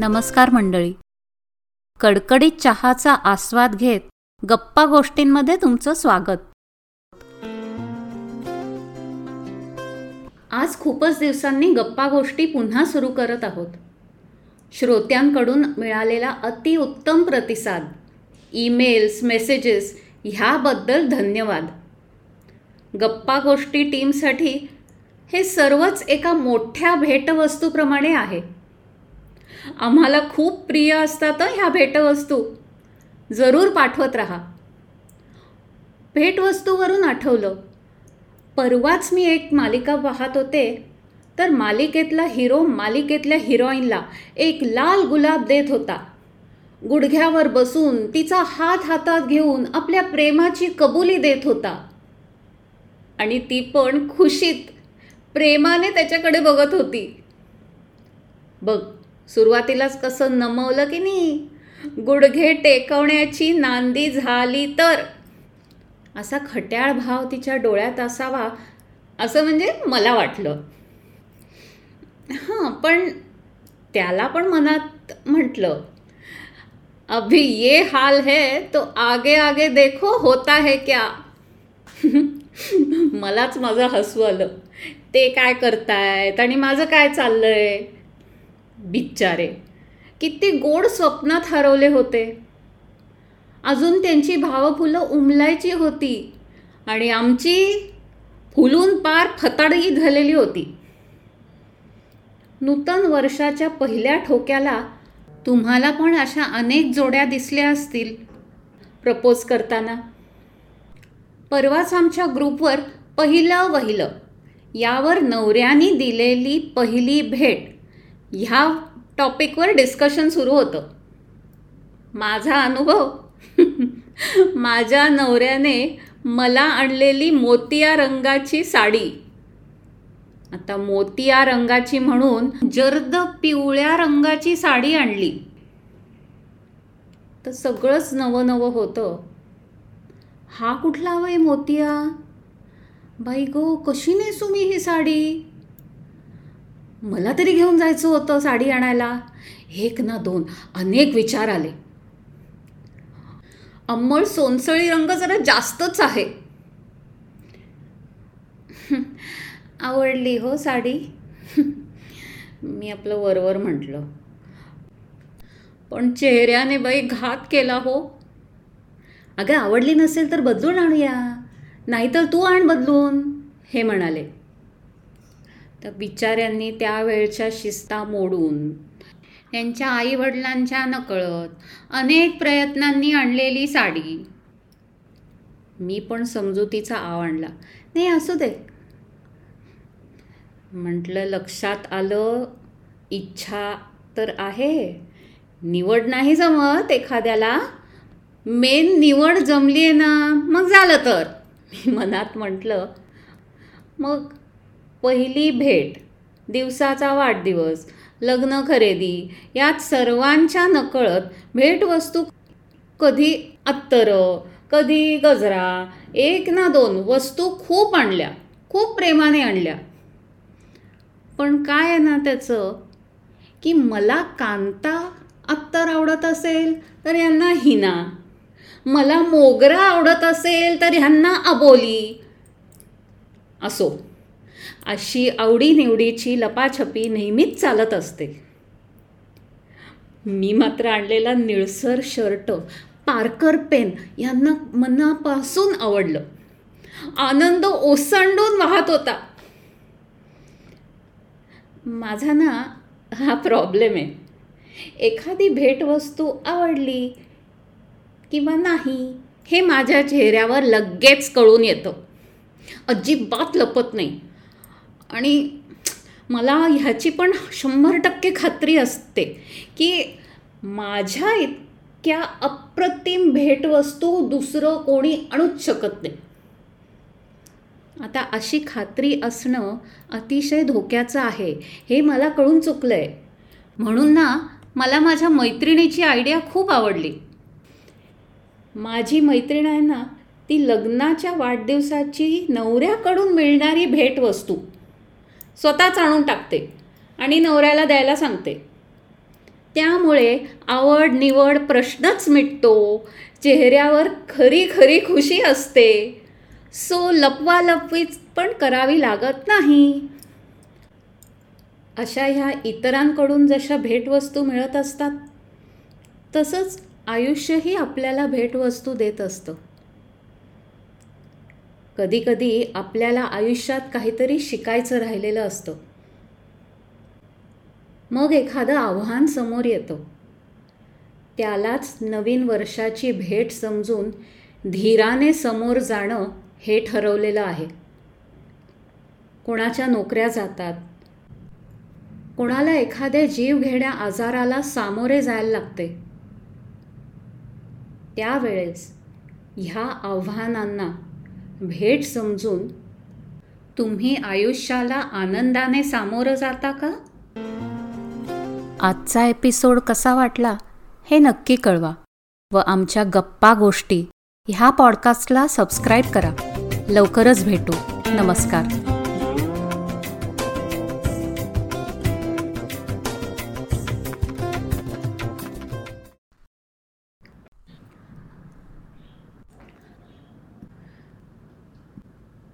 नमस्कार मंडळी. कडकडीत चहाचा आस्वाद घेत गप्पा गोष्टींमध्ये तुमचं स्वागत. आज खूपच दिवसांनी गप्पा गोष्टी पुन्हा सुरू करत आहोत. श्रोत्यांकडून मिळालेला अतिउत्तम प्रतिसाद ईमेल्स मेसेजेस ह्याबद्दल धन्यवाद. गप्पा गोष्टी टीमसाठी हे सर्वच एका मोठ्या भेटवस्तूप्रमाणे आहे. आम्हाला खूप प्रिय असतात ह्या भेटवस्तू. जरूर पाठवत राहा. भेटवस्तूवरून आठवलं. परवाच मी एक मालिका पाहत होते. तर मालिकेतला हिरो मालिकेतल्या हिरोईनला एक लाल गुलाब देत होता. गुडघ्यावर बसून तिचा हात हातात घेऊन आपल्या प्रेमाची कबुली देत होता. आणि ती पण खुशीत प्रेमाने त्याच्याकडे बघत होती. बघ सुरुवातीलाच कसं नमवलं की नाही? गुडघे टेकवण्याची नांदी झाली तर? असा खट्याळ भाव तिच्या डोळ्यात असावा असं म्हणजे मला वाटलं. हां पण त्याला पण मनात म्हटलं अभी ये हाल है तो आगे आगे देखो होता है क्या? मलाच माझं हसू आलं. ते काय करतायत आणि माझं काय चाललंय? बिच्चारे. किती गोड स्वप्नात हरवले होते. अजून त्यांची भावफुलं उमलायची होती आणि आमची फुलून पार फताडगी झालेली होती. नूतन वर्षाच्या पहिल्या ठोक्याला तुम्हाला पण अशा अनेक जोड्या दिसल्या असतील प्रपोज करताना. परवाच आमच्या ग्रुपवर पहिलं वहिलं. यावर नवऱ्याने दिलेली पहिली भेट. ह्या टॉपिकवर डिस्कशन सुरू होतं. माझा अनुभव माझ्या नवऱ्याने मला आणलेली मोतिया रंगाची साडी. आता मोतिया रंगाची म्हणून जर्द पिवळ्या रंगाची साडी आणली. तर सगळंच नवं नवं होतं. हा कुठला वय मोतिया? बाई गो कशी नेसू मी ही साडी? मला तरी घेऊन जायचं होतं साडी आणायला. एक ना दोन अनेक विचार आले. अंमळ सोनसळी रंग जरा जास्तच आहे. आवडली हो साडी. मी आपलं वरवर म्हटलं. पण चेहऱ्याने बाई घात केला हो. अगं आवडली नसेल तर बदलून आणूया. नाहीतर तू आण बदलून हे म्हणाले. तर बिचाऱ्यांनी त्यावेळच्या शिस्ता मोडून त्यांच्या आईवडिलांच्या नकळत अनेक प्रयत्नांनी आणलेली साडी. मी पण समजुतीचा आव आणला. नाही असू दे. म्हटलं लक्षात आलं इच्छा तर आहे. निवड नाही जमत एखाद्याला. मेन निवड जमली आहे ना मग झालं तर. मी मनात म्हटलं मग पहिली भेट दिवसाचा वाढदिवस लग्न खरेदी यात सर्वांच्या नकळत भेटवस्तू कधी अत्तर कधी गजरा एक ना दोन वस्तू खूप आणल्या खूप प्रेमाने आणल्या. पण काय आहे ना त्याचं? की मला कांता अत्तर आवडत असेल तर यांना हिना. मला मोगरा आवडत असेल तर ह्यांना अबोली. असो. अशी आवडीनिवडीची लपाछपी नेहमीच चालत असते. मी मात्र आणलेला निळसर शर्ट पार्कर पेन यांना मनापासून आवडलं. आनंद ओसंडून वाहत होता. माझा ना हा प्रॉब्लेम आहे. एखादी भेटवस्तू आवडली किंवा नाही हे माझ्या चेहऱ्यावर लगेच कळून येतं. अजिबात लपत नाही. आणि मला ह्याची पण शंभर टक्के खात्री असते की माझ्या इतक्या अप्रतिम भेटवस्तू दुसरं कोणी आणूच शकत नाही. आता अशी खात्री असणं अतिशय धोक्याचं आहे हे मला कळून चुकलं आहे म्हणून ना मला माझ्या मैत्रिणीची आयडिया खूप आवडली. माझी मैत्रीण आहे ना ती लग्नाच्या वाढदिवसाची नवऱ्याकडून मिळणारी भेटवस्तू. स्वतःच आणून टाकते आणि नवऱ्याला द्यायला सांगते. त्यामुळे आवड निवड प्रश्नच मिटतो. चेहऱ्यावर खरी खरी खुशी असते. सो लपवालपवीच पण करावी लागत नाही. अशा ह्या इतरांकडून जशा भेटवस्तू मिळत असतात तसंच आयुष्यही आपल्याला भेटवस्तू देत असतं. कधीकधी आपल्याला आयुष्यात काहीतरी शिकायचं राहिलेलं असतं. मग एखादं आव्हान समोर येतं. त्यालाच नवीन वर्षाची भेट समजून धीराने समोर जाणं हे ठरवलेलं आहे. कोणाच्या नोकऱ्या जातात? कोणाला एखाद्या जीवघेण्या आजाराला सामोरे जायला लागते? त्यावेळेस ह्या आव्हानांना भेट समजून तुम्ही आयुष्याला आनंदाने सामोरं जाता का? आजचा एपिसोड कसा वाटला हे नक्की कळवा व आमच्या गप्पा गोष्टी ह्या पॉडकास्टला सबस्क्राईब करा. लवकरच भेटू. नमस्कार.